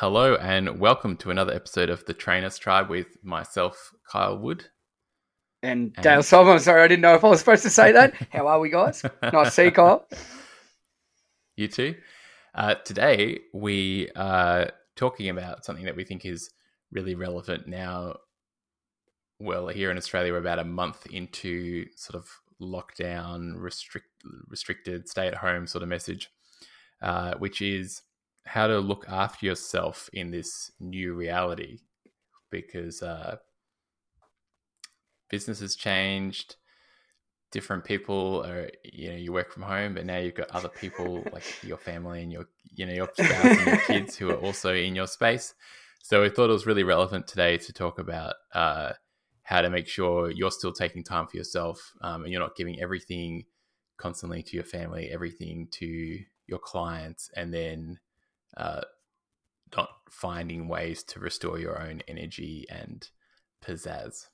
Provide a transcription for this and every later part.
Hello and welcome to another episode of the Trainers Tribe with myself, Kyle Wood. And, and Dale Sidebottom. I'm sorry, I didn't know if I was supposed to say that. How are we, guys? nice to see you, Kyle. You too. Uh, today, we are talking about something that we think is really relevant now. Well, here in Australia, we're about a month into sort of lockdown, restrict, restricted, stay at home sort of message, uh, which is how to look after yourself in this new reality because uh, business has changed different people are you know you work from home but now you've got other people like your family and your you know your spouse and your kids who are also in your space. So we thought it was really relevant today to talk about uh, how to make sure you're still taking time for yourself um, and you're not giving everything constantly to your family everything to your clients and then uh, not finding ways to restore your own energy and pizzazz.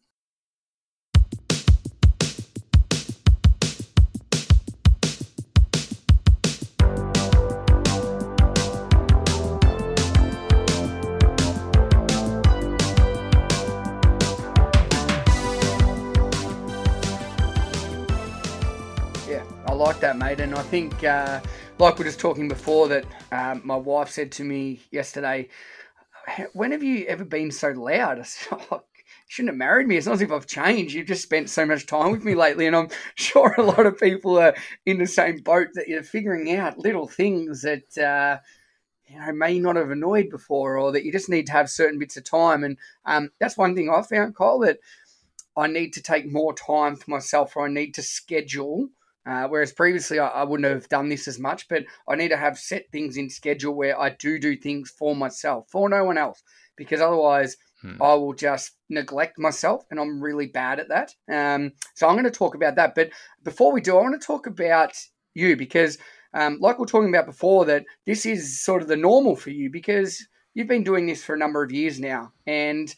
Yeah, I like that, mate. And I think uh, like we were just talking before, that um, my wife said to me yesterday, "When have you ever been so loud?" I said, oh, shouldn't have married me. It's not as if I've changed. You've just spent so much time with me lately, and I'm sure a lot of people are in the same boat that you're figuring out little things that uh, you know may not have annoyed before, or that you just need to have certain bits of time. And um, that's one thing I found, Kyle, that I need to take more time for myself, or I need to schedule uh, whereas previously I, I, wouldn't have done this as much, but I need to have set things in schedule where I do do things for myself, for no one else, because otherwise hmm. I will just neglect myself, and I'm really bad at that. Um, so I'm going to talk about that. But before we do, I want to talk about you because, um, like we are talking about before, that this is sort of the normal for you because you've been doing this for a number of years now, and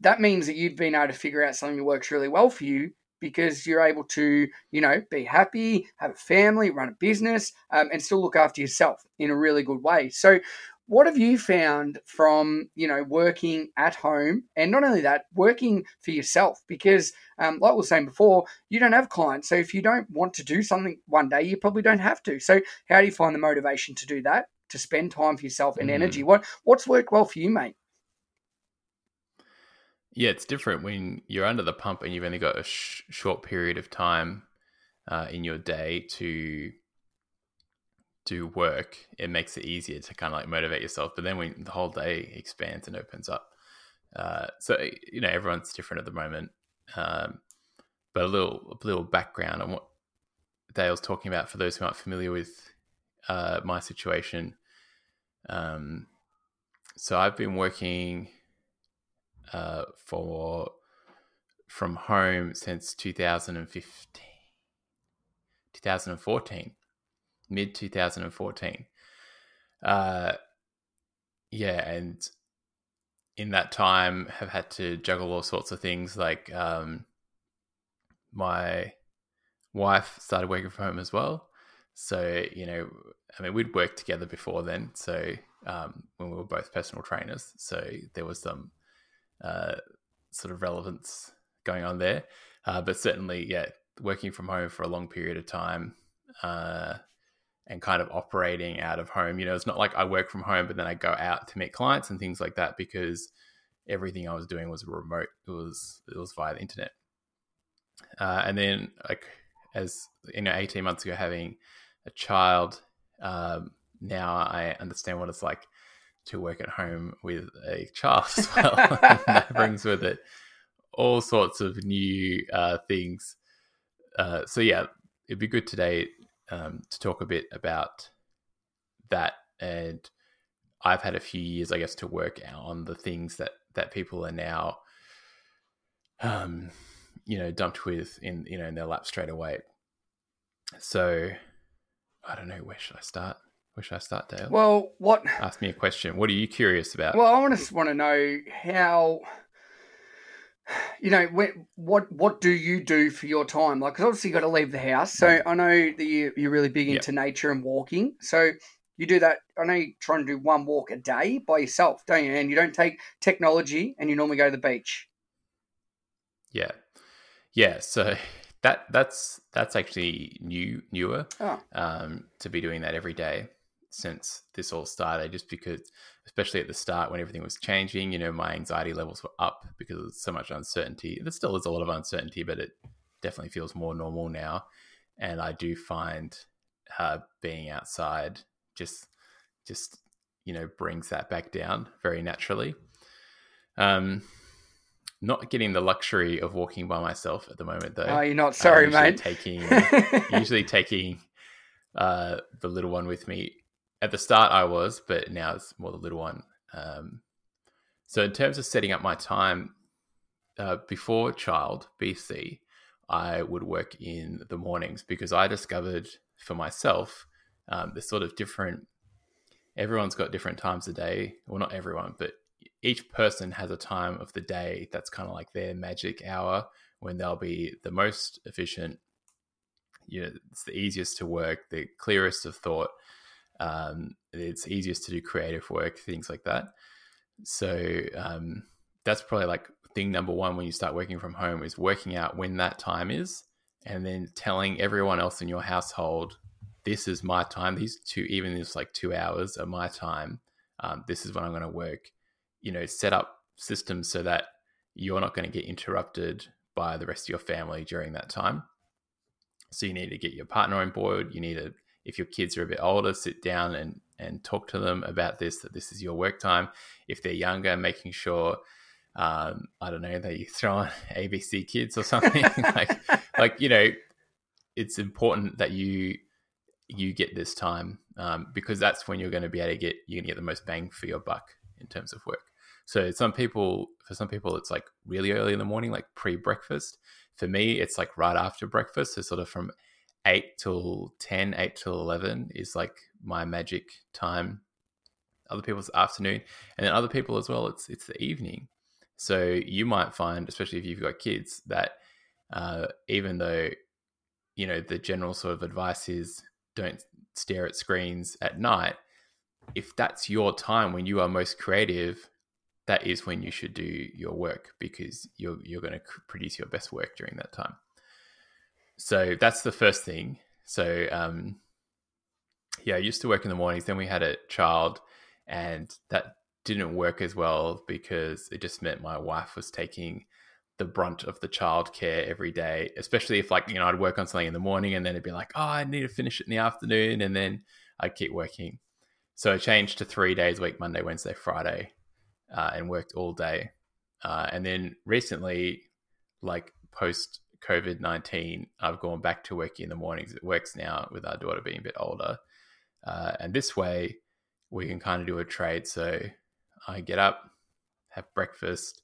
that means that you've been able to figure out something that works really well for you because you're able to, you know, be happy, have a family, run a business, um, and still look after yourself in a really good way. So, what have you found from you know working at home? And not only that working for yourself because um, like we were saying before you don't have clients. So if you don't want to do something one day you probably don't have to. So how do you find the motivation to do that? To spend time for yourself and mm. energy? What what's worked well for you mate yeah, it's different when you're under the pump and you've only got a sh- short period of time uh, in your day to do work. It makes it easier to kind of like motivate yourself. But then when the whole day expands and opens up, uh, so you know everyone's different at the moment. Um, but a little a little background on what Dale's talking about for those who aren't familiar with uh, my situation. Um, so I've been working uh, for from home since 2015, 2014, mid 2014. Uh, yeah, and in that time have had to juggle all sorts of things like um, my wife started working from home as well. So, you know, I mean, we'd worked together before then. So, um, when we were both personal trainers. So, there was some uh, sort of relevance going on there. Uh, but certainly, yeah, working from home for a long period of time uh, and kind of operating out of home. You know, it's not like I work from home, but then I go out to meet clients and things like that because everything I was doing was remote. It was it was via the internet. Uh, and then, like as you know, eighteen months ago, having a child, um, now I understand what it's like to work at home with a child as well. that brings with it all sorts of new uh, things. Uh, so yeah, it'd be good today um, to talk a bit about that. And I've had a few years, I guess, to work out on the things that that people are now, um, you know, dumped with in you know in their lap straight away. So I don't know where should I start. Where should I start, Dale? Well, what? Ask me a question. What are you curious about? Well, I want to want to know how. You know, what what do you do for your time? Like, because obviously you got to leave the house. So I know that you, you're really big into yep. nature and walking. So You do that. I know you're trying to do one walk a day by yourself, don't you? And you don't take technology, and you normally go to the beach. Yeah, yeah. So that that's that's actually new newer Oh. um, to be doing that every day since this all started. Just because, especially at the start when everything was changing, you know, my anxiety levels were up because of so much uncertainty. There still is a lot of uncertainty, but it definitely feels more normal now. And I do find uh, being outside just just you know brings that back down very naturally. Um, not getting the luxury of walking by myself at the moment, though. Oh, you're not I'm sorry, usually mate. Taking usually taking uh, the little one with me. At the start, I was, but now it's more the little one. Um, so, in terms of setting up my time uh, before child BC, I would work in the mornings because I discovered for myself um, the sort of different. Everyone's got different times of day. Well, not everyone, but each person has a time of the day that's kind of like their magic hour when they'll be the most efficient. You know, it's the easiest to work, the clearest of thought. Um, it's easiest to do creative work, things like that. So um, that's probably like thing number one when you start working from home is working out when that time is, and then telling everyone else in your household, "This is my time. These two, even this like two hours, are my time. Um, this is when I'm going to work." You know, set up systems so that you're not going to get interrupted by the rest of your family during that time. So you need to get your partner on board. You need to, if your kids are a bit older, sit down and and talk to them about this. That this is your work time. If they're younger, making sure, um, I don't know, that you throw on ABC Kids or something like like you know, it's important that you you get this time um, because that's when you're going to be able to get you're going to get the most bang for your buck in terms of work. So some people, for some people, it's like really early in the morning, like pre-breakfast. For me, it's like right after breakfast. So sort of from eight till 10, 8 till 11 is like my magic time. Other people's afternoon. And then other people as well, it's, it's the evening. So you might find, especially if you've got kids, that uh, even though, you know, the general sort of advice is don't stare at screens at night, if that's your time when you are most creative, that is when you should do your work because you're you're going to produce your best work during that time. So that's the first thing. So um, yeah, I used to work in the mornings. Then we had a child, and that didn't work as well because it just meant my wife was taking the brunt of the childcare every day, especially if like, you know, I'd work on something in the morning and then it'd be like, oh, I need to finish it in the afternoon. And then I'd keep working. So I changed to three days a week, Monday, Wednesday, Friday, uh, and worked all day. Uh, and then recently, like post COVID 19, I've gone back to working in the mornings. It works now with our daughter being a bit older. Uh, and this way, we can kind of do a trade. So I get up, have breakfast,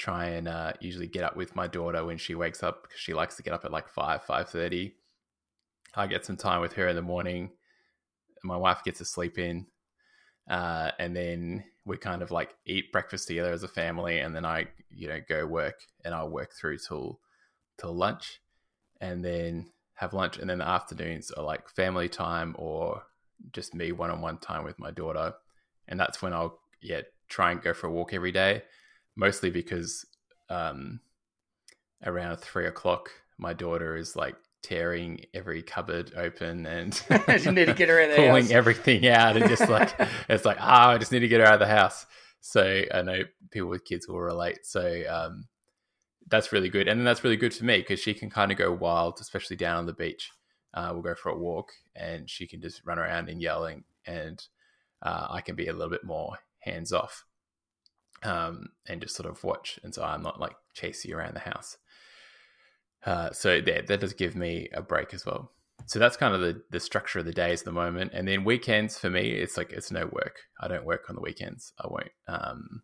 try and uh, usually get up with my daughter when she wakes up because she likes to get up at like 5 5.30 i get some time with her in the morning my wife gets to sleep in uh, and then we kind of like eat breakfast together as a family and then i you know go work and i'll work through till till lunch and then have lunch and then the afternoons are like family time or just me one-on-one time with my daughter and that's when i'll yeah try and go for a walk every day mostly because um, around three o'clock, my daughter is like tearing every cupboard open and you need to get her out pulling house. everything out and just like it's like ah, I just need to get her out of the house. So I know people with kids will relate. So um, that's really good, and then that's really good for me because she can kind of go wild, especially down on the beach. Uh, we'll go for a walk, and she can just run around and yelling, and uh, I can be a little bit more hands off um, and just sort of watch. And so I'm not like chasing around the house. Uh, so yeah, that does give me a break as well. So that's kind of the, the structure of the days at the moment. And then weekends for me, it's like it's no work. I don't work on the weekends. I won't. Um,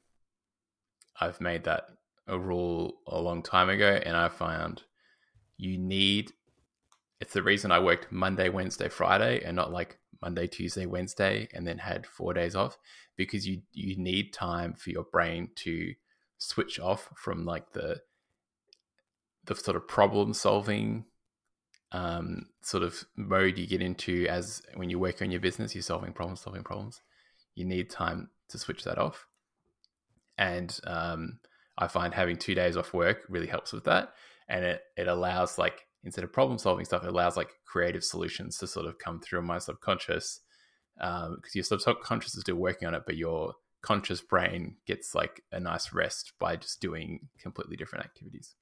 I've made that a rule a long time ago, and I found you need. It's the reason I worked Monday, Wednesday, Friday, and not like Monday, Tuesday, Wednesday, and then had four days off because you you need time for your brain to switch off from like the the sort of problem solving um, sort of mode you get into as when you work on your business, you're solving problems, solving problems. You need time to switch that off. And um, I find having two days off work really helps with that. And it, it allows, like, instead of problem solving stuff, it allows like creative solutions to sort of come through my subconscious because um, your subconscious is still working on it, but your conscious brain gets like a nice rest by just doing completely different activities.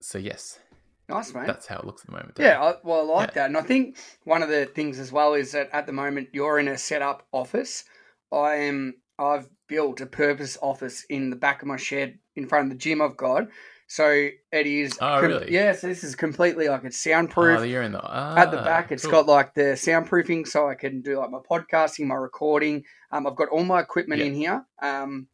So yes, nice mate. That's how it looks at the moment. Yeah, I, well, I like yeah. that, and I think one of the things as well is that at the moment you're in a set up office. I am. I've built a purpose office in the back of my shed in front of the gym I've got. So it is. Oh, com- really? Yeah, so this is completely like it's soundproof. Oh, you're in the ah, at the back. It's cool. got like the soundproofing, so I can do like my podcasting, my recording. Um, I've got all my equipment yeah. in here. Um,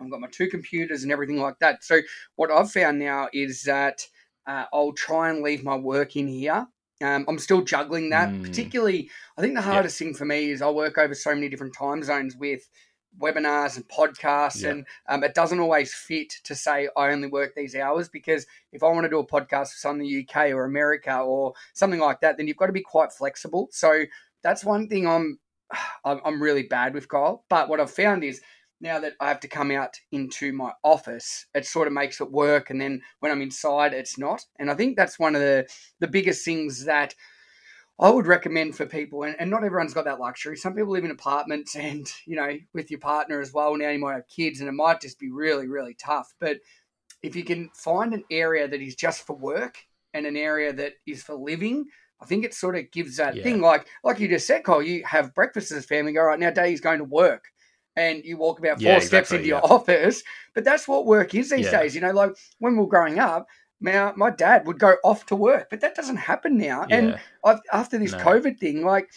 I've got my two computers and everything like that. So what I've found now is that uh, I'll try and leave my work in here. Um, I'm still juggling that. Mm. Particularly, I think the hardest thing for me is I work over so many different time zones with webinars and podcasts, yeah. and um, it doesn't always fit to say I only work these hours because if I want to do a podcast for some in the UK or America or something like that, then you've got to be quite flexible. So that's one thing I'm I'm really bad with, Kyle. But what I've found is now that I have to come out into my office, it sort of makes it work, and then when I'm inside, it's not. And I think that's one of the the biggest things that I would recommend for people, and, and not everyone's got that luxury. Some people live in apartments and, you know, with your partner as well. Now you might have kids and it might just be really, really tough. But if you can find an area that is just for work and an area that is for living, I think it sort of gives that yeah. thing like like you just said, Cole, you have breakfast as a family, go, right, now Daddy's going to work. And you walk about four yeah, exactly, steps into yeah. your office. But that's what work is these days. You know, like when we were growing up, my, my dad would go off to work, but that doesn't happen now. Yeah. And I've, after this no. COVID thing, like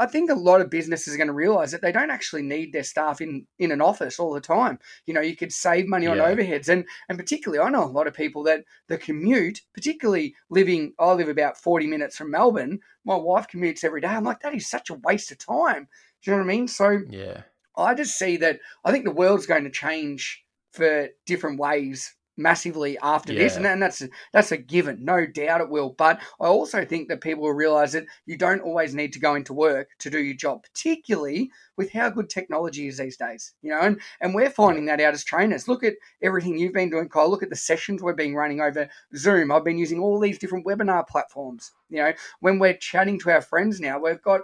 I think a lot of businesses are going to realize that they don't actually need their staff in in an office all the time. You know, you could save money on yeah. overheads, and and particularly, I know a lot of people that the commute, particularly living, I live about forty minutes from Melbourne. My wife commutes every day. I'm like, that is such a waste of time. Do you know what I mean? So yeah, I just see that. I think the world's going to change for different ways massively after yeah. this, and, and that's a, that's a given, no doubt it will. But I also think that people will realize that you don't always need to go into work to do your job, particularly with how good technology is these days. You know, and and we're finding that out as trainers. Look at everything you've been doing, Kyle. Look at the sessions we've been running over Zoom. I've been using all these different webinar platforms. You know, when we're chatting to our friends now, we've got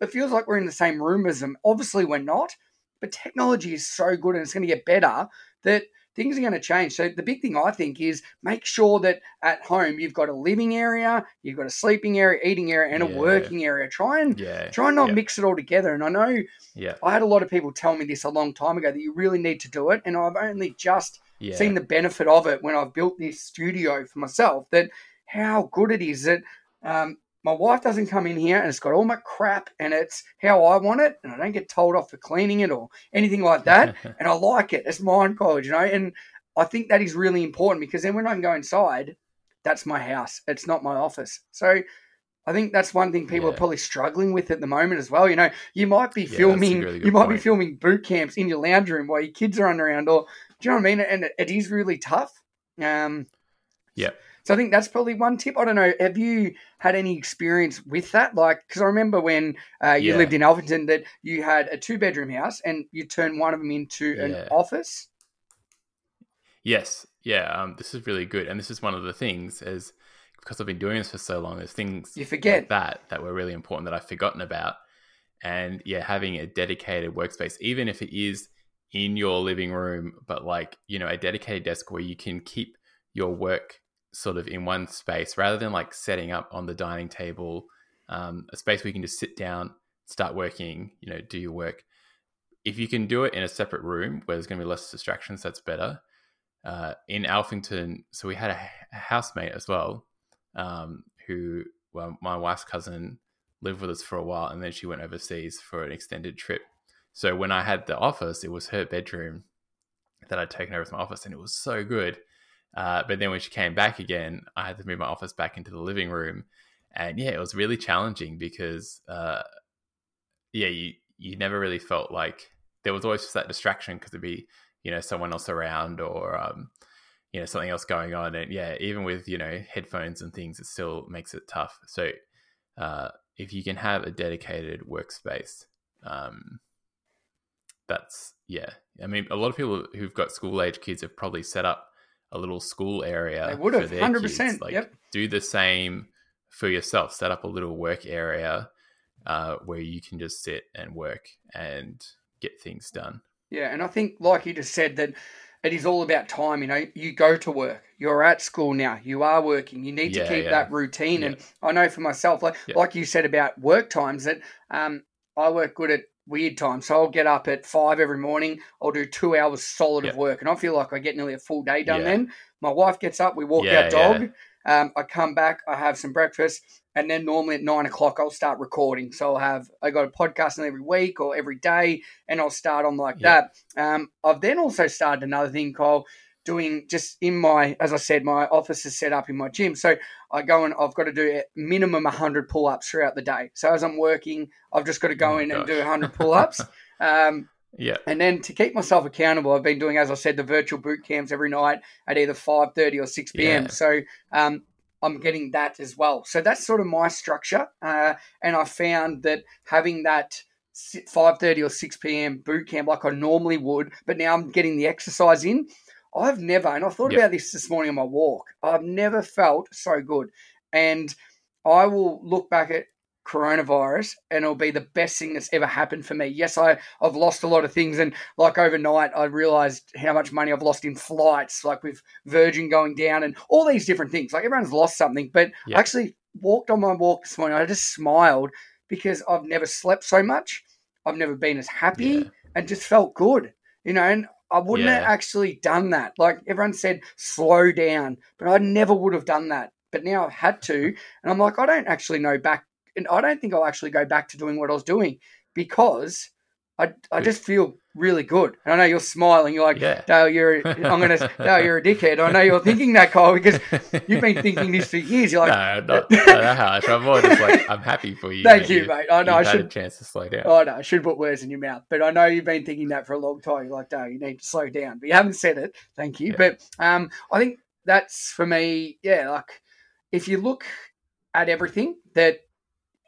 it feels like we're in the same room as them. Obviously, we're not, but technology is so good and it's going to get better that things are going to change. So the big thing I think is make sure that at home you've got a living area, you've got a sleeping area, eating area, and yeah. a working area. Try and yeah. try and not yeah. mix it all together. And I know yeah. I had a lot of people tell me this a long time ago that you really need to do it, and I've only just seen the benefit of it when I've built this studio for myself. That how good it is that um, my wife doesn't come in here and it's got all my crap and it's how I want it and I don't get told off for cleaning it or anything like that. and I like it. It's mine college, you know. And I think that is really important because then when I can go inside, that's my house. It's not my office. So I think that's one thing people yeah. are probably struggling with at the moment as well. You know, you might be filming, really you might point. be filming boot camps in your lounge room while your kids are running around, or do you know what I mean? And it, it is really tough. Um, yeah. So I think that's probably one tip. I don't know. Have you had any experience with that? Like, because I remember when uh, you yeah. lived in Alphington that you had a two bedroom house and you turned one of them into yeah. an office. Yes. Yeah. Um, this is really good. And this is one of the things is because I've been doing this for so long, there's things you forget like that that were really important that I've forgotten about. And yeah, having a dedicated workspace, even if it is in your living room, but like, you know, a dedicated desk where you can keep your work sort of in one space rather than like setting up on the dining table um, a space where you can just sit down start working you know do your work. If you can do it in a separate room where there's going to be less distractions that's better. Uh, in alphington so we had a, a housemate as well um, who well my wife's cousin lived with us for a while and then she went overseas for an extended trip. So when i had the office it was her bedroom that i'd taken over as my office and it was so good uh, but then when she came back again, I had to move my office back into the living room, and yeah, it was really challenging because uh, yeah, you you never really felt like there was always just that distraction because it'd be you know someone else around or um, you know something else going on. And yeah even with you know headphones and things it still makes it tough. So uh, if you can have a dedicated workspace um, that's yeah. I mean a lot of people who've got school age kids have probably set up a little school area they would have 100% kids. like yep. do the same for yourself set up a little work area uh, where you can just sit and work and get things done yeah and i think like you just said that it is all about time. You know, you go to work, you're at school now, you are working. You need to yeah, keep yeah. that routine. Yeah. And I know for myself, like like you said about work times, that um, I work good at weird time. So I'll get up at five every morning. I'll do two hours solid of work, and I feel like I get nearly a full day done. Then my wife gets up, we walk our dog. Um, I come back, I have some breakfast, and then normally at nine o'clock I'll start recording. So I'll have I got a podcast every week or every day, and I'll start on like yeah. that. Um, I've then also started another thing called doing just in my as I said, my office is set up in my gym. So I go and I've got to do minimum hundred pull ups throughout the day. So as I'm working, I've just got to go oh in gosh. and do hundred pull ups. um, yeah. And then to keep myself accountable, I've been doing, as I said, the virtual boot camps every night at either five thirty or six p.m. Yeah. So um, I'm getting that as well. So that's sort of my structure, uh, and I found that having that 5:30 or 6 p.m. boot camp like I normally would, but now I'm getting the exercise in. I've never, and I thought yep. about this this morning on my walk. I've never felt so good, and I will look back at coronavirus and it'll be the best thing that's ever happened for me. Yes, I, I've lost a lot of things. And like overnight, I realized how much money I've lost in flights, like with Virgin going down and all these different things. Like everyone's lost something. But yeah. I actually walked on my walk this morning. I just smiled because I've never slept so much. I've never been as happy yeah. and just felt good, you know. And I wouldn't yeah. have actually done that. Like everyone said, slow down, but I never would have done that. But now I've had to, and I'm like, I don't actually know back and I don't think I'll actually go back to doing what I was doing because I, I just feel really good. And I know you're smiling. You're like, yeah. Dale, you're, I'm to, Dale, you're a dickhead. I know you're thinking that, Kyle, because you've been thinking this for years. You're like, no, not, not harsh. I'm more just like, I'm happy for you. Thank you, mate. I know I should. a chance to slow down. Oh, no, I should put words in your mouth. But I know you've been thinking that for a long time. You're like, Dale, you need to slow down. But you haven't said it. Thank you. Yeah. But um, I think that's for me, yeah, like if you look at everything that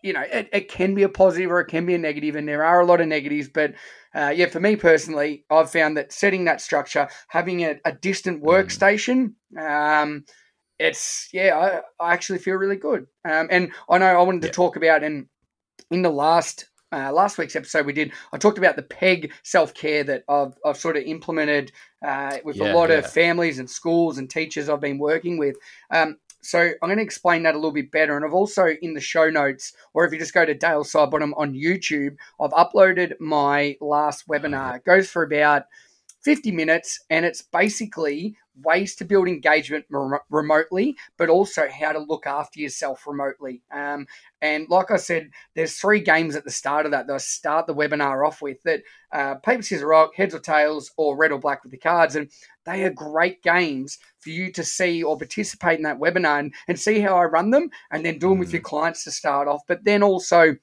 you know, it, it can be a positive or it can be a negative, and there are a lot of negatives. But uh, yeah, for me personally, I've found that setting that structure, having a, a distant mm. workstation, um, it's yeah, I, I, actually feel really good. Um, and I know I wanted to yeah. talk about and in the last uh, last week's episode we did, I talked about the PEG self care that I've, I've sort of implemented uh, with yeah, a lot yeah. of families and schools and teachers I've been working with. Um, so I'm going to explain that a little bit better. And I've also in the show notes, or if you just go to Dale Sidebottom on YouTube, I've uploaded my last webinar. It goes for about 50 minutes, and it's basically ways to build engagement remotely, but also how to look after yourself remotely. Um, and like I said, there's three games at the start of that that I start the webinar off with that uh, paper, scissors, rock, heads or tails, or red or black with the cards. And they are great games for you to see or participate in that webinar and, and see how I run them and then do them with your mm. clients to start off. But then also,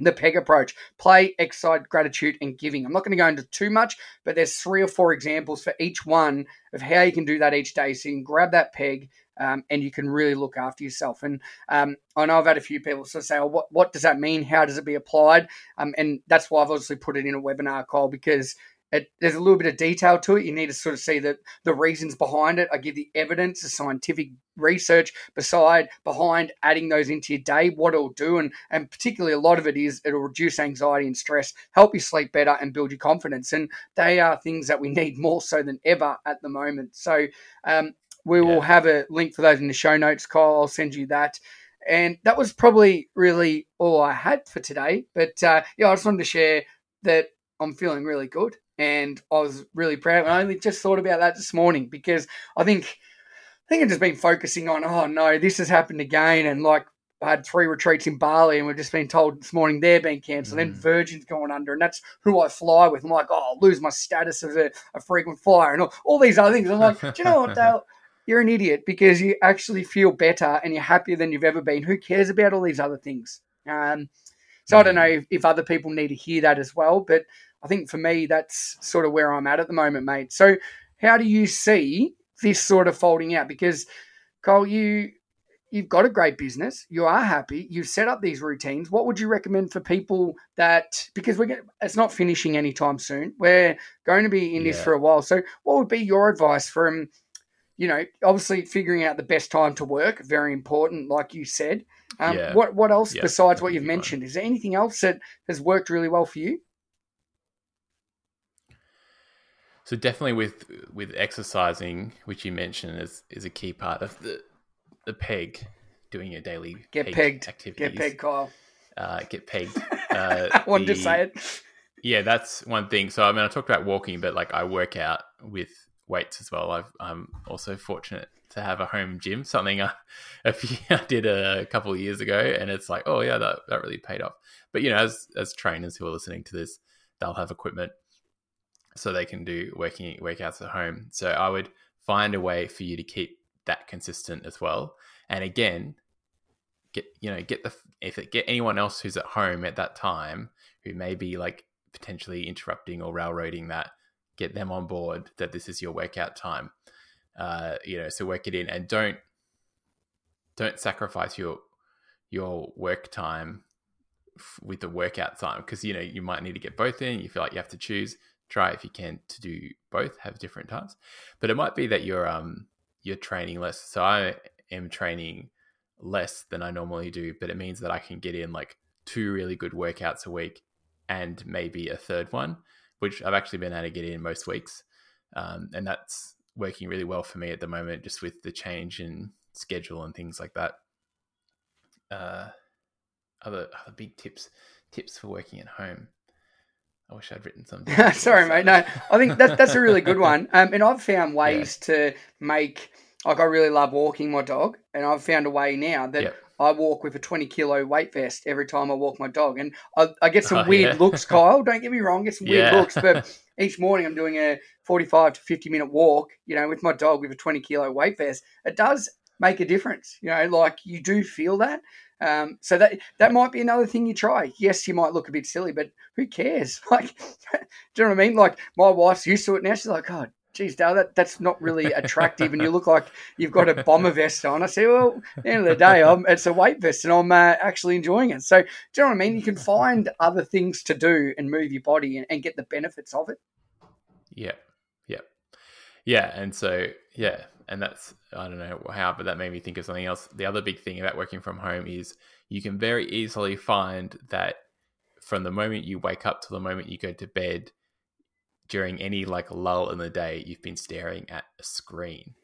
the PEG approach play, excite, gratitude, and giving. I'm not going to go into too much, but there's three or four examples for each one of how you can do that each day. So you can grab that PEG um, and you can really look after yourself. And um, I know I've had a few people sort of say, oh, what, what does that mean? How does it be applied? Um, and that's why I've obviously put it in a webinar call because it, there's a little bit of detail to it. You need to sort of see the, the reasons behind it. I give the evidence, the scientific research beside behind adding those into your day, what it'll do, and and particularly a lot of it is it'll reduce anxiety and stress, help you sleep better, and build your confidence. And they are things that we need more so than ever at the moment. So um, we will have a link for those in the show notes, Kyle. I'll send you that. And that was probably really all I had for today. But uh, yeah, I just wanted to share that I'm feeling really good and I was really proud. I only just thought about that this morning because I think I think I've just been focusing on oh no, this has happened again, and like I had three retreats in Bali, and we've just been told this morning they're being cancelled. Mm. Then Virgin's going under, and that's who I fly with. I'm like, oh, I'll lose my status as a, a frequent flyer, and all, all these other things. I'm like, do you know what, Dale? You're an idiot because you actually feel better and you're happier than you've ever been. Who cares about all these other things? Um, so mm. I don't know if, if other people need to hear that as well, but I think for me, that's sort of where I'm at at the moment, mate. So, how do you see this sort of folding out? Because Cole, you you've got a great business, you are happy, you've set up these routines. What would you recommend for people that because we're going it's not finishing anytime soon. We're going to be in this Yeah. for a while. So what would be your advice from you know, obviously figuring out the best time to work, very important, like you said. Um, Yeah. What what else Yeah, besides what you've mentioned? Is there anything else that has worked really well for you? So definitely with with exercising, which you mentioned is is a key part of the the peg, doing your daily Get peg pegged. activities. Get pegged, Kyle. Uh, get pegged. Uh, I wanted to say it. Yeah, that's one thing. So I mean, I talked about walking, but like I work out with weights as well. I've, I'm also fortunate to have a home gym, something I, a few, I did a couple of years ago, and it's like, oh yeah, that that really paid off. But you know, as as trainers who are listening to this, they'll have equipment so they can do working workouts at home. So I would find a way for you to keep that consistent as well. And again, get you know get the if it, get anyone else who's at home at that time who may be like potentially interrupting or railroading that, get them on board that this is your workout time. Uh, you know, so work it in and don't don't sacrifice your your work time with the workout time because you know you might need to get both in. You feel like you have to choose. Try if you can to do both. Have different times, but it might be that you're um you're training less. So I am training less than I normally do, but it means that I can get in like two really good workouts a week and maybe a third one, which I've actually been able to get in most weeks. Um, and that's working really well for me at the moment, just with the change in schedule and things like that. Uh, other other big tips tips for working at home. I wish I'd written something. Sorry, mate. No, I think that, that's a really good one. Um, and I've found ways to make like I really love walking my dog, and I've found a way now that Yep. I walk with a twenty kilo weight vest every time I walk my dog, and I, I get some Oh, weird yeah. looks. Kyle, don't get me wrong, get some weird Yeah. looks, but each morning I'm doing a forty-five to fifty minute walk, you know, with my dog with a twenty kilo weight vest. It does make a difference, you know, like you do feel that. Um, so that that might be another thing you try. Yes, you might look a bit silly, but who cares? Like, do you know what I mean? Like my wife's used to it now. She's like, oh, geez, Dale, that, that's not really attractive, and you look like you've got a bomber vest on. I say, well, at the end of the day, I'm, it's a weight vest, and I'm uh, actually enjoying it. So, do you know what I mean? You can find other things to do and move your body and, and get the benefits of it. Yeah, yeah, yeah. And so, yeah, and that's I don't know how, but that made me think of something else. The other big thing about working from home is you can very easily find that from the moment you wake up to the moment you go to bed, during any like lull in the day, you've been staring at a screen.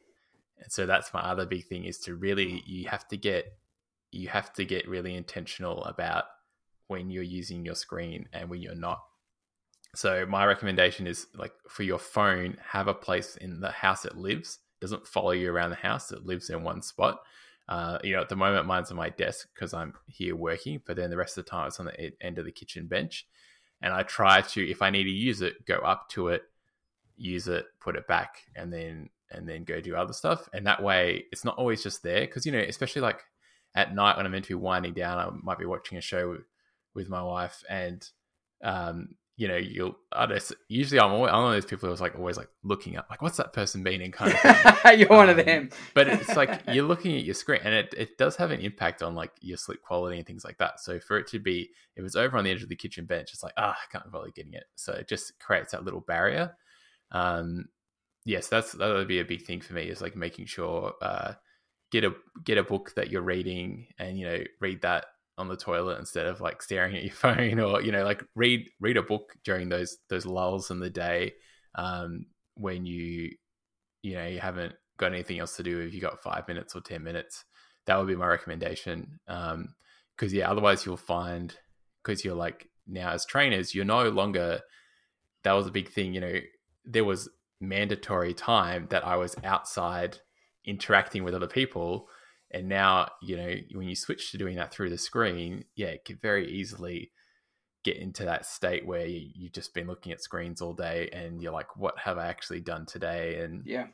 And so that's my other big thing is to really you have to get you have to get really intentional about when you're using your screen and when you're not. So my recommendation is like for your phone, have a place in the house it lives. Doesn't follow you around the house. It lives in one spot. Uh, you know, at the moment, mine's on my desk because I'm here working, but then the rest of the time it's on the end of the kitchen bench. And I try to, if I need to use it, go up to it, use it, put it back, and then and then go do other stuff. And that way, it's not always just there because you know, especially like at night when I'm meant to be winding down, I might be watching a show with, with my wife, and um, you know, you'll I don't, usually I'm always, I'm one of those people who's like always like looking up, like what's that person meaning, kind of thing. You're one of Um, them. but it's like you're looking at your screen and it, it does have an impact on like your sleep quality and things like that so for it to be if it's over on the edge of the kitchen bench it's like ah i can't bother getting it so it just creates that little barrier um yes that's that would be a big thing for me is like making sure uh get a get a book that you're reading and you know read that on the toilet instead of like staring at your phone or you know like read read a book during those those lulls in the day um when you you know you haven't got anything else to do if you got five minutes or ten minutes. That would be my recommendation um because yeah otherwise you'll find because you're like now as trainers you're no longer that was a big thing you know there was mandatory time that i was outside interacting with other people and now you know when you switch to doing that through the screen yeah it could very easily get into that state where you, you've just been looking at screens all day and you're like what have i actually done today and Yeah.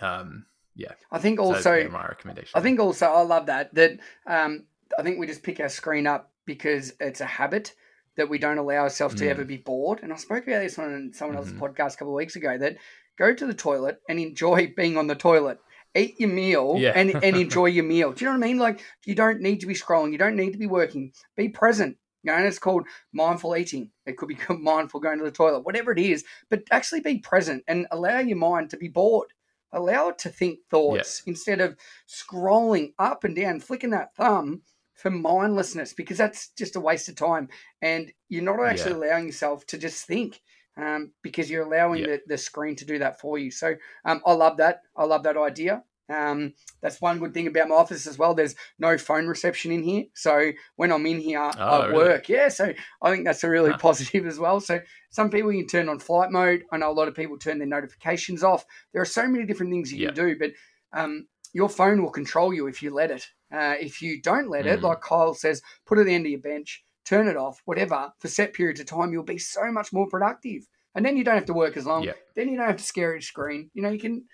um yeah I think so also yeah, my recommendation I think also I love that that um, I think we just pick our screen up because it's a habit that we don't allow ourselves to Mm. ever be bored. And I spoke about this on someone else's Mhm. podcast a couple of weeks ago that go to the toilet and enjoy being on the toilet. Eat your meal Yeah. and, and enjoy your meal. Do you know what I mean? Like you don't need to be scrolling. You don't need to be working. Be present. You know, and it's called mindful eating. It could be mindful going to the toilet, whatever it is. But actually be present and allow your mind to be bored. Allow it to think thoughts instead of scrolling up and down, flicking that thumb for mindlessness because that's just a waste of time. And you're not actually Yeah. allowing yourself to just think um, because you're allowing Yeah. the, the screen to do that for you. So um, I love that. I love that idea. Um, that's one good thing about my office as well. There's no phone reception in here. So when I'm in here Oh, at really? work, yeah. So I think that's a really Huh. positive as well. So some people you can turn on flight mode. I know a lot of people turn their notifications off. There are so many different things you Yeah. can do, but um, your phone will control you if you let it. Uh, if you don't let it, Mm. like Kyle says, put it at the end of your bench, turn it off, whatever, for set periods of time, you'll be so much more productive. And then you don't have to work as long. Yeah. Then you don't have to stare at your screen. You know, you can,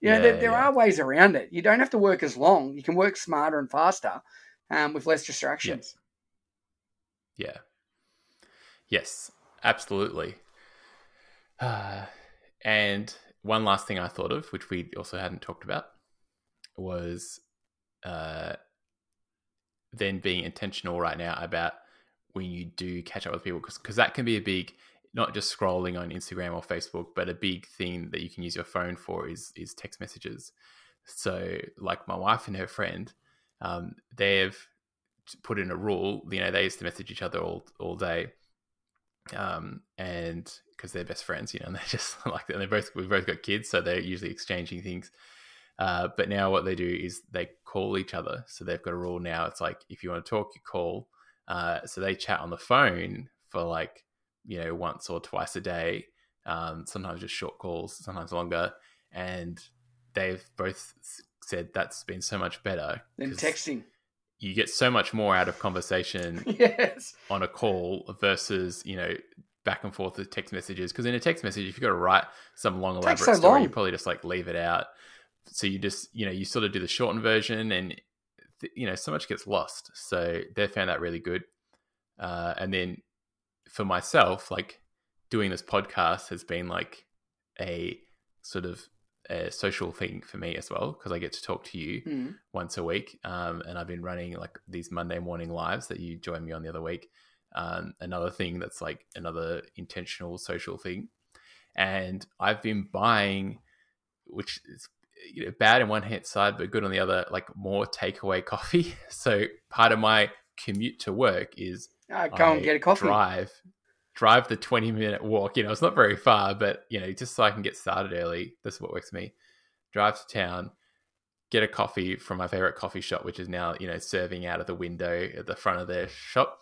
you know, Yeah, there, there yeah. are ways around it. You don't have to work as long. You can work smarter and faster um, with less distractions. Yeah. Yes, absolutely. Uh, and one last thing I thought of, which we also hadn't talked about, was uh, then being intentional right now about when you do catch up with people, because that can be a big, not just scrolling on Instagram or Facebook, but a big thing that you can use your phone for is is text messages. So, like my wife and her friend, um, they've put in a rule. You know, they used to message each other all all day, um, and because they're best friends, you know, and they're just like and they both we've both got kids, so they're usually exchanging things. Uh, but now what they do is they call each other. So they've got a rule now. It's like if you want to talk, you call. Uh, so they chat on the phone for like you know once or twice a day. Um, sometimes just short calls, sometimes longer, and they've both said that's been so much better 'cause texting. you get so much more out of conversation yes. on a call versus you know back and forth with text messages because in a text message if you've got to write some long elaborate so story long. you probably just like leave it out so you just you know you sort of do the shortened version and th- you know so much gets lost so they found that really good uh, and then for myself like doing this podcast has been like a sort of a social thing for me as well because i get to talk to you Mm. once a week. Um, and I've been running like these Monday morning lives that you joined me on the other week. Um, another thing that's like another intentional social thing. And I've been buying, which is you know, bad in one hand side, but good on the other, like more takeaway coffee. So part of my commute to work is Uh, go I and get a coffee. Drive, drive the twenty minute walk. You know, it's not very far, but you know, just so I can get started early. This is what works for me. Drive to town, get a coffee from my favorite coffee shop, which is now you know serving out of the window at the front of their shop.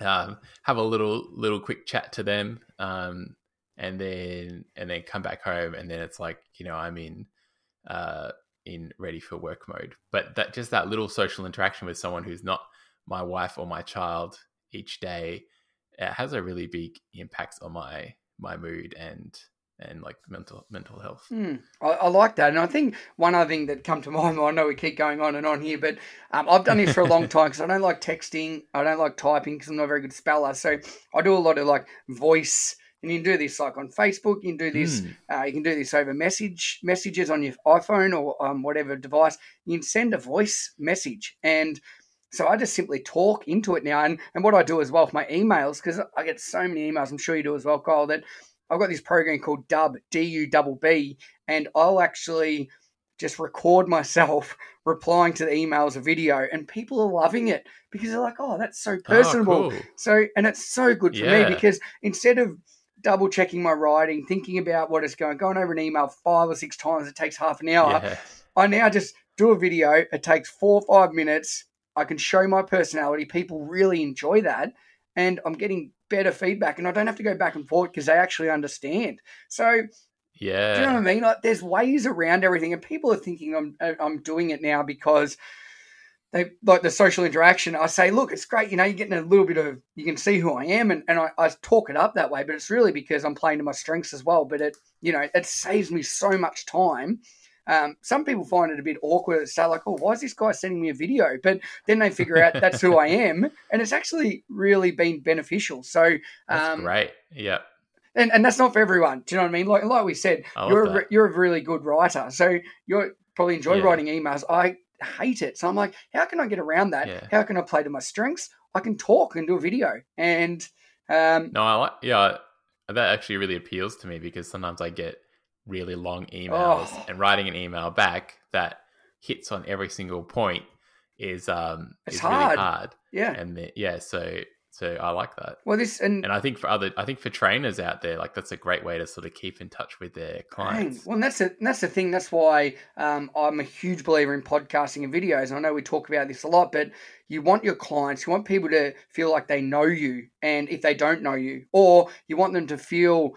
Um, have a little little quick chat to them, um, and then and then come back home, and then it's like you know I'm in uh, in ready for work mode. But that just that little social interaction with someone who's not my wife or my child each day it has a really big impact on my my mood and and like mental mental health. Hmm. I, I like that, and I think one other thing that come to my mind. I know we keep going on and on here, but um, I've done this for a long time because I don't like texting. I don't like typing because I'm not a very good speller. So I do a lot of like voice, and you can do this like on Facebook. You can do this. Mm. Uh, you can do this over message messages on your iPhone or um, whatever device. You can send a voice message, and so I just simply talk into it now. And and what I do as well with my emails because I get so many emails. I'm sure you do as well, Kyle. That I've got this program called Dubb D U double B, and I'll actually just record myself replying to the emails a video, and people are loving it because they're like, "Oh, that's so personable." Oh, cool. So, and it's so good for Yeah. me because instead of double checking my writing, thinking about what it's going, going over an email five or six times, it takes half an hour. Yeah. I now just do a video. It takes four or five minutes. I can show my personality. People really enjoy that. And I'm getting better feedback. And I don't have to go back and forth because they actually understand. So, Yeah. do you know what I mean? Like, there's ways around everything. And people are thinking I'm, I'm doing it now because they like the social interaction. I say, look, it's great. You know, you're getting a little bit of, you can see who I am. And, and I, I talk it up that way. But it's really because I'm playing to my strengths as well. But it, you know, it saves me so much time. Um, some people find it a bit awkward. To say like, "Oh, why is this guy sending me a video?" But then they figure out that's who I am, and it's actually really been beneficial. So, That's um, great. Yeah. and and that's not for everyone. Do you know what I mean? Like like we said, you're a, you're a really good writer, so you probably enjoy Yeah. writing emails. I hate it, so I'm like, how can I get around that? Yeah. How can I play to my strengths? I can talk and do a video, and um, No, I like yeah, that actually really appeals to me because sometimes I get really long emails Oh. and writing an email back that hits on every single point is um It's is hard. really hard. yeah. And the, yeah, so so I like that. Well, this and And I think for other I think for trainers out there, like that's a great way to sort of keep in touch with their Dang. clients. Well, and that's the that's the thing. That's why um, I'm a huge believer in podcasting and videos. And I know we talk about this a lot, but you want your clients, you want people to feel like they know you, and if they don't know you, or you want them to feel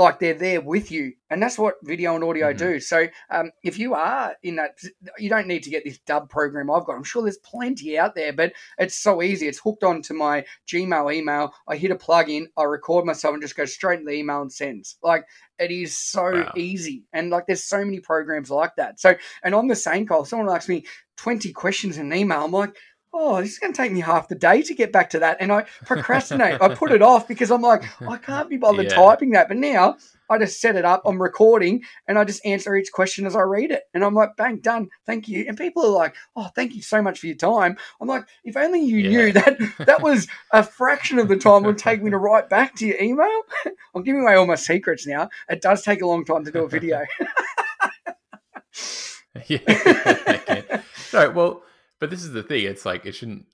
like they're there with you, and that's what video and audio Mhm. do. So, um, if you are in that, you don't need to get this Dubb program I've got. I'm sure there's plenty out there, but it's so easy. It's hooked onto my Gmail email. I hit a plug in, I record myself, and just go straight into the email and sends. Like it is so Wow. easy, and like there's so many programs like that. So, and on the same call, someone asks me 20 questions in an email. I'm like. Oh, this is going to take me half the day to get back to that. And I procrastinate. I put it off because I'm like, I can't be bothered Yeah. typing that. But now I just set it up. I'm recording and I just answer each question as I read it. And I'm like, bang, done. Thank you. And people are like, oh, thank you so much for your time. I'm like, if only you Yeah. knew that that was a fraction of the time it would take me to write back to your email. I'm giving away all my secrets now. It does take a long time to do a video. yeah. okay. Well, but this is the thing. It's like it shouldn't.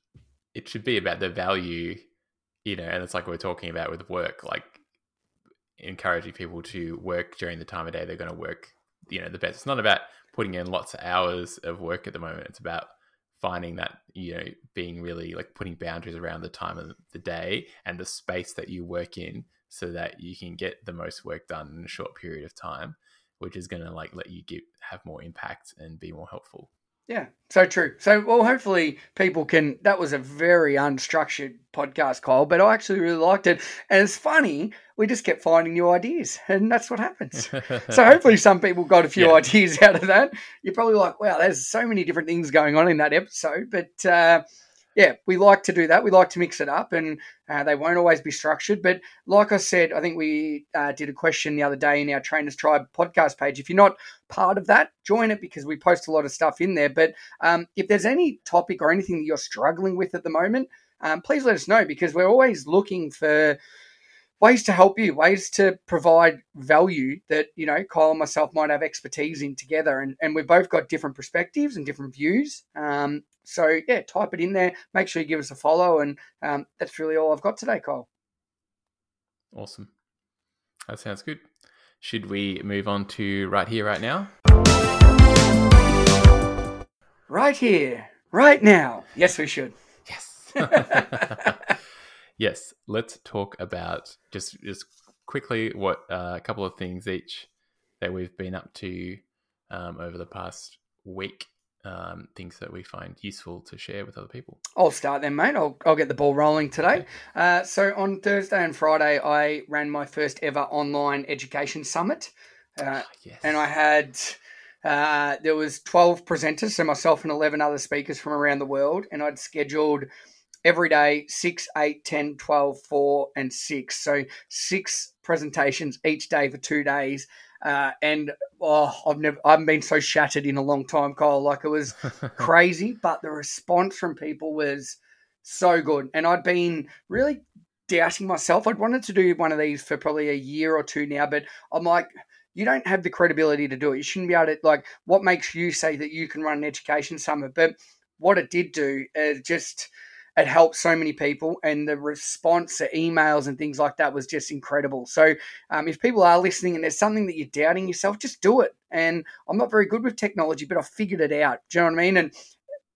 It should be about the value, you know. And it's like we're talking about with work, like encouraging people to work during the time of day they're going to work. You know, the best. It's not about putting in lots of hours of work at the moment. It's about finding that you know being really like putting boundaries around the time of the day and the space that you work in so that you can get the most work done in a short period of time which is going to like let you give have more impact and be more helpful Yeah, so true. So, well, hopefully people can. That was a very unstructured podcast, Kyle, but I actually really liked it. And it's funny, we just kept finding new ideas, and that's what happens. So, hopefully, some people got a few Yeah. ideas out of that. You're probably like, wow, there's so many different things going on in that episode. But uh, yeah, we like to do that. We like to mix it up, and uh, they won't always be structured. But like I said, I think we uh, did a question the other day in our Trainers Tribe podcast page. If you're not part of that, join it because we post a lot of stuff in there. But um, if there's any topic or anything that you're struggling with at the moment, um, please let us know because we're always looking for ways to help you, ways to provide value that, you know, Kyle and myself might have expertise in together. And, and we've both got different perspectives and different views. Um, so, yeah, type it in there. Make sure you give us a follow. And um, that's really all I've got today, Kyle. awesome that sounds good should we move on to right here right now Right here, right now. Yes, we should. yes yes let's talk about just just quickly what uh, a couple of things each that we've been up to um, over the past week um, things that we find useful to share with other people. I'll start then, mate. I'll, I'll get the ball rolling today. Uh, so on Thursday and Friday, I ran my first ever online education summit, uh, yes. and I had uh, there was twelve presenters, so myself and eleven other speakers from around the world, and I'd scheduled every day 6 8 10 12 4 and 6 so six presentations each day for two days uh, and oh i've never i've been so shattered in a long time kyle like it was crazy, but the response from people was so good. And I'd been really doubting myself. I'd wanted to do one of these for probably a year or two now, but I'm like, you don't have the credibility to do it. You shouldn't be able to, like, what makes you say that you can run an education summit? But what it did do is just, it helped so many people, and the response to emails and things like that was just incredible. So, um, if people are listening and there's something that you're doubting yourself, just do it. And I'm not very good with technology, but I figured it out. Do you know what I mean? And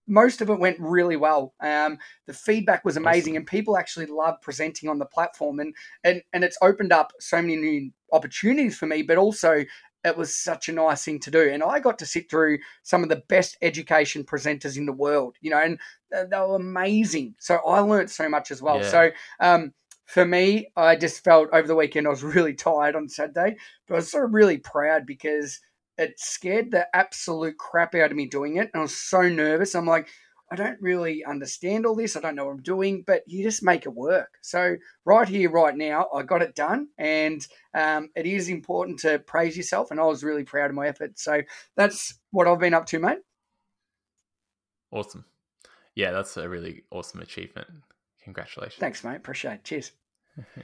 most of it went really well. Um, the feedback was amazing, Awesome. and people actually love presenting on the platform, and and and it's opened up so many new opportunities for me. But also, it was such a nice thing to do, and I got to sit through some of the best education presenters in the world. You know, and they were amazing. So I learned so much as well. Yeah. So. Um, for me, I just felt over the weekend I was really tired on Saturday, but I was sort of really proud because it scared the absolute crap out of me doing it. And I was so nervous. I'm like, I don't really understand all this. I don't know what I'm doing, but you just make it work. So right here, right now, I got it done, and um, it is important to praise yourself. And I was really proud of my effort. So that's what I've been up to, mate. Awesome. Yeah, that's a really awesome achievement. Congratulations. Thanks, mate. Appreciate it. Cheers.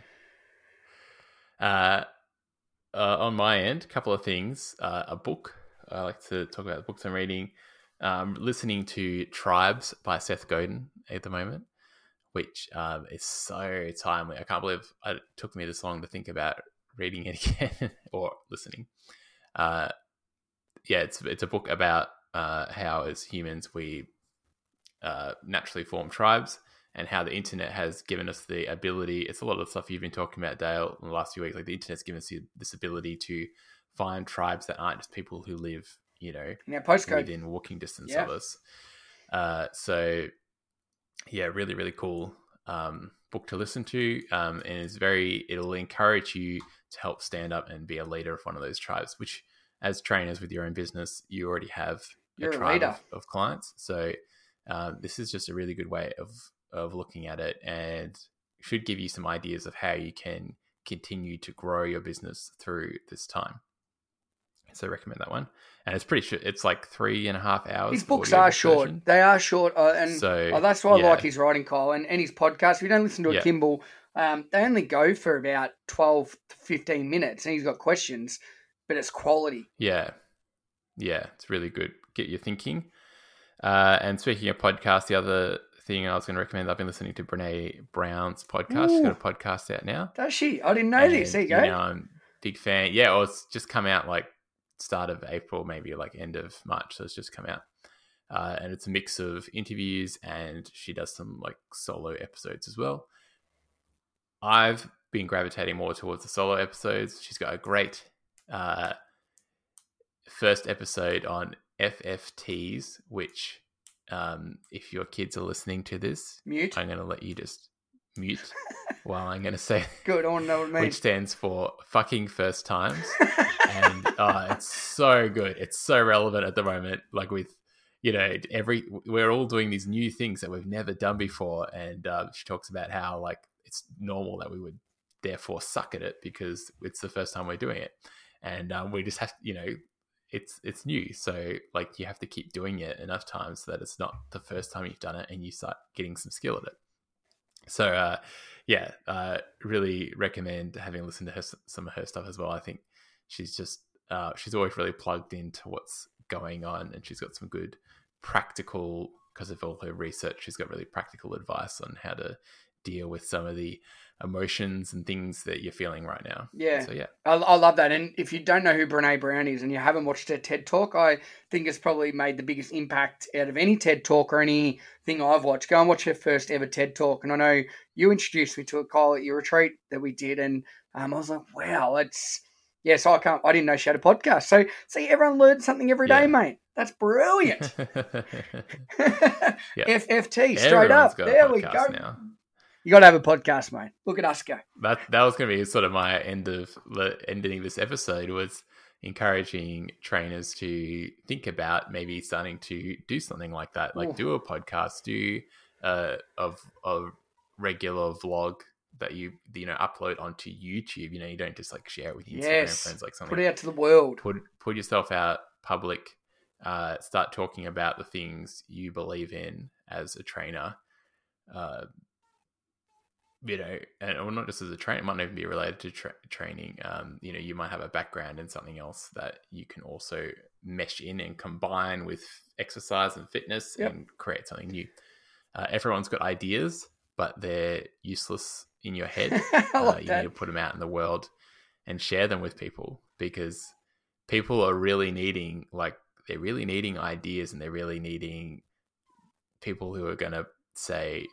uh, uh, on my end, a couple of things. Uh, a book. I like to talk about the books I'm reading. Um, listening to Tribes by Seth Godin at the moment, which um, is so timely. I can't believe it took me this long to think about reading it again or listening. Uh, yeah, it's it's a book about uh, how as humans we uh, naturally form tribes and how the internet has given us the ability. It's a lot of stuff you've been talking about, Dale, in the last few weeks. Like the internet's given us this ability to find tribes that aren't just people who live, you know, our postcode within walking distance yeah. of us. Uh, so, yeah, really, really cool um, book to listen to, um, and it's very. It'll encourage you to help stand up and be a leader of one of those tribes. Which, as trainers with your own business, you already have You're a tribe a of, of clients. So, um, this is just a really good way of of looking at it and should give you some ideas of how you can continue to grow your business through this time. So I recommend that one, and it's pretty short. It's like three and a half hours. His books are short. Version. They are short, uh, and so, oh, that's why yeah. I like his writing, Kyle, and, and his podcast. If you don't listen to a yeah. Kimball, um, they only go for about twelve to fifteen minutes, and he's got questions, but it's quality. Yeah, yeah, it's really good. Get you thinking. Uh, and speaking of podcasts, the other thing I was going to recommend. I've been listening to Brene Brown's podcast. Ooh. She's got a podcast out now. Does she? I didn't know and, this. There you go. You know, I'm big fan. Yeah, well, it's just come out like start of April, maybe like end of March. So it's just come out. Uh, and it's a mix of interviews and she does some like solo episodes as well. I've been gravitating more towards the solo episodes. She's got a great uh, first episode on FFTs, which um, if your kids are listening to this, mute. I'm going to let you just mute while I'm going to say good. I want to know what it means. Which stands for fucking first times, and uh, it's so good. It's so relevant at the moment. Like with you know every we're all doing these new things that we've never done before, and uh, she talks about how like it's normal that we would therefore suck at it because it's the first time we're doing it, and um, we just have to, you know it's it's new so like you have to keep doing it enough times so that it's not the first time you've done it and you start getting some skill at it so uh, yeah uh, really recommend having listened to her some of her stuff as well. I think she's just uh, she's always really plugged into what's going on and she's got some good practical because of all her research she's got really practical advice on how to deal with some of the emotions and things that you're feeling right now. Yeah. So yeah, I, I love that. And if you don't know who Brene Brown is and you haven't watched her TED Talk, I think it's probably made the biggest impact out of any TED Talk or anything I've watched. Go and watch her first ever TED Talk. And I know you introduced me to it, Kyle, at your retreat that we did, and um, I was like, wow, it's yeah. So I can't. I didn't know she had a podcast. So see, everyone learns something every day, yeah. mate. That's brilliant. FFT, straight Everyone's up. There we go. Now. You got to have a podcast, mate. Look at us go. That that was going to be sort of my end of ending this episode was encouraging trainers to think about maybe starting to do something like that, like Ooh. do a podcast, do uh, of a regular vlog that you you know upload onto YouTube. You know, you don't just like share it with your yes. Instagram friends, like something. Put it out to the world. Put put yourself out public. Uh, start talking about the things you believe in as a trainer. Uh, you know, and or not just as a trainer, it might even be related to tra- training. Um, you know, you might have a background in something else that you can also mesh in and combine with exercise and fitness yep. and create something new. Uh, everyone's got ideas, but they're useless in your head. uh, you that. need to put them out in the world and share them with people because people are really needing, like, they're really needing ideas and they're really needing people who are going to say,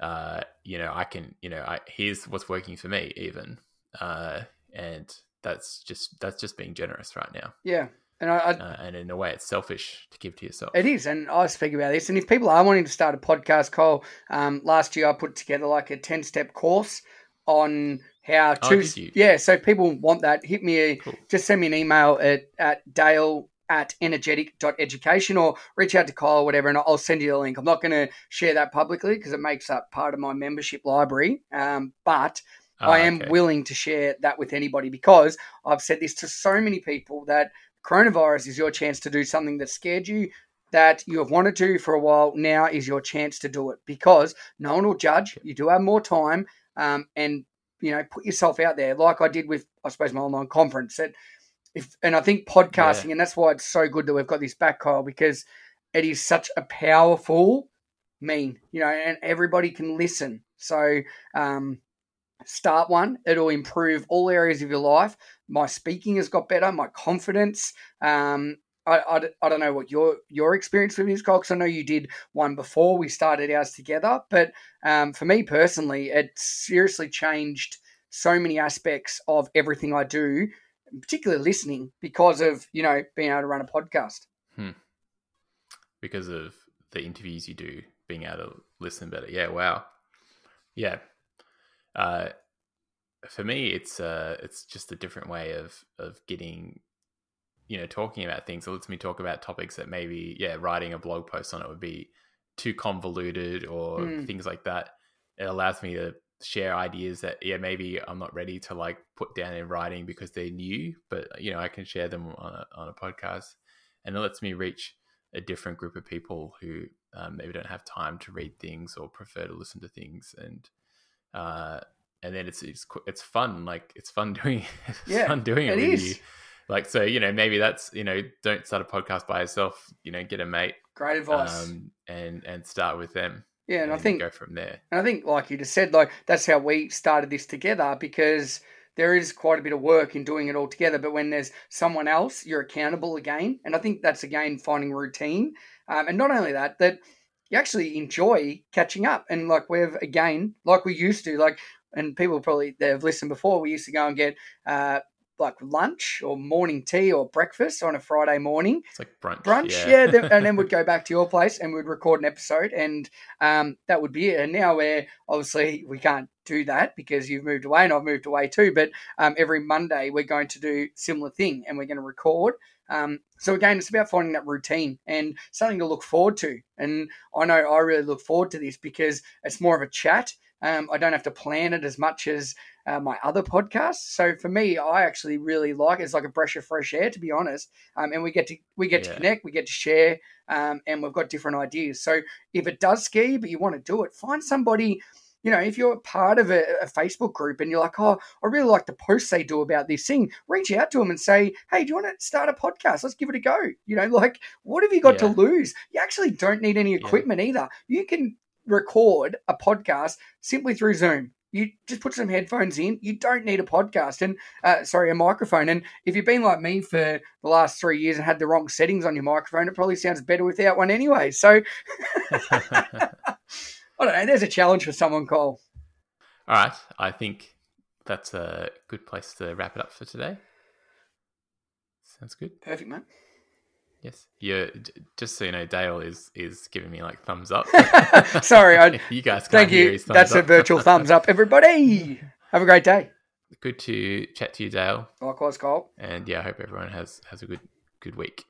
uh, you know, I can, you know, I, here's what's working for me, even, uh, and that's just that's just being generous right now. Yeah, and I, I uh, and in a way, it's selfish to give to yourself. It is, and I speak about this. And if people are wanting to start a podcast, Cole, um, last year I put together like a ten step course on how oh, to. Oh, yeah, so people want that. Hit me, a, cool. just send me an email at at Dale at energetic.education or reach out to Kyle or whatever, and I'll send you the link. I'm not going to share that publicly because it makes up part of my membership library. Um, but oh, I am okay. willing to share that with anybody because I've said this to so many people that coronavirus is your chance to do something that scared you, that you have wanted to for a while. Now is your chance to do it because no one will judge. You do have more time, um, and you know, put yourself out there, like I did with, I suppose, my online conference. That if, and I think podcasting, yeah. and that's why it's so good that we've got this back, Kyle, because it is such a powerful mean, you know, and everybody can listen. So, um, start one. It'll improve all areas of your life. My speaking has got better. My confidence. Um, I, I, I don't know what your your experience with is, Kyle, because I know you did one before we started ours together. But um, for me personally, it seriously changed so many aspects of everything I do particularly listening because of you know being able to run a podcast. Hmm. Because of the interviews you do, being able to listen better. Yeah, wow. Yeah. Uh, for me, it's uh, it's just a different way of of getting, you know, talking about things. It lets me talk about topics that maybe, yeah, writing a blog post on it would be too convoluted or mm. things like that. It allows me to share ideas that yeah maybe I'm not ready to like put down in writing because they're new, but you know I can share them on a, on a podcast, and it lets me reach a different group of people who um, maybe don't have time to read things or prefer to listen to things, and uh, and then it's it's it's fun like it's fun doing it's yeah, fun doing it, it with is. you. Like so, you know, maybe that's you know, don't start a podcast by yourself. You know, get a mate. Great advice. Um, and and start with them yeah, and, and I think go from there. And I think, like you just said, like that's how we started this together because there is quite a bit of work in doing it all together. But when there's someone else, you're accountable again, and I think that's again finding routine. Um, and not only that, that you actually enjoy catching up. And like we've again, like we used to, like and people probably they've listened before. We used to go and get uh, like lunch or morning tea or breakfast on a Friday morning. It's like brunch. Brunch, yeah. yeah and then we'd go back to your place and we'd record an episode, and um, that would be it. And now we're obviously we can't do that because you've moved away and I've moved away too. But um, every Monday we're going to do similar thing and we're going to record. Um, so again, it's about finding that routine and something to look forward to. And I know I really look forward to this because it's more of a chat. Um, I don't have to plan it as much as uh, my other podcasts. So for me, I actually really like it. It's like a breath of fresh air, to be honest. Um, and we get to we get yeah. to connect, we get to share, um, and we've got different ideas. So if it does scare you, but you want to do it, find somebody. You know, if you're part of a, a, Facebook group and you're like, oh, I really like the posts they do about this thing, reach out to them and say, hey, do you want to start a podcast? Let's give it a go. You know, like, what have you got yeah. to lose? You actually don't need any equipment yeah. either. You can record a podcast simply through Zoom. You just put some headphones in. You don't need a podcast and uh, sorry, a microphone. And if you've been like me for the last three years and had the wrong settings on your microphone, it probably sounds better without one anyway. So I don't know. There's a challenge for someone, Cole. All right, I think that's a good place to wrap it up for today. Sounds good. Perfect, mate. Yes, yeah. Just so you know, Dale is is giving me like thumbs up. Sorry, I, you guys. thank you. That's up. a virtual thumbs up, everybody. Have a great day. Good to chat to you, Dale. Likewise, Cole. And yeah, I hope everyone has has a good good week.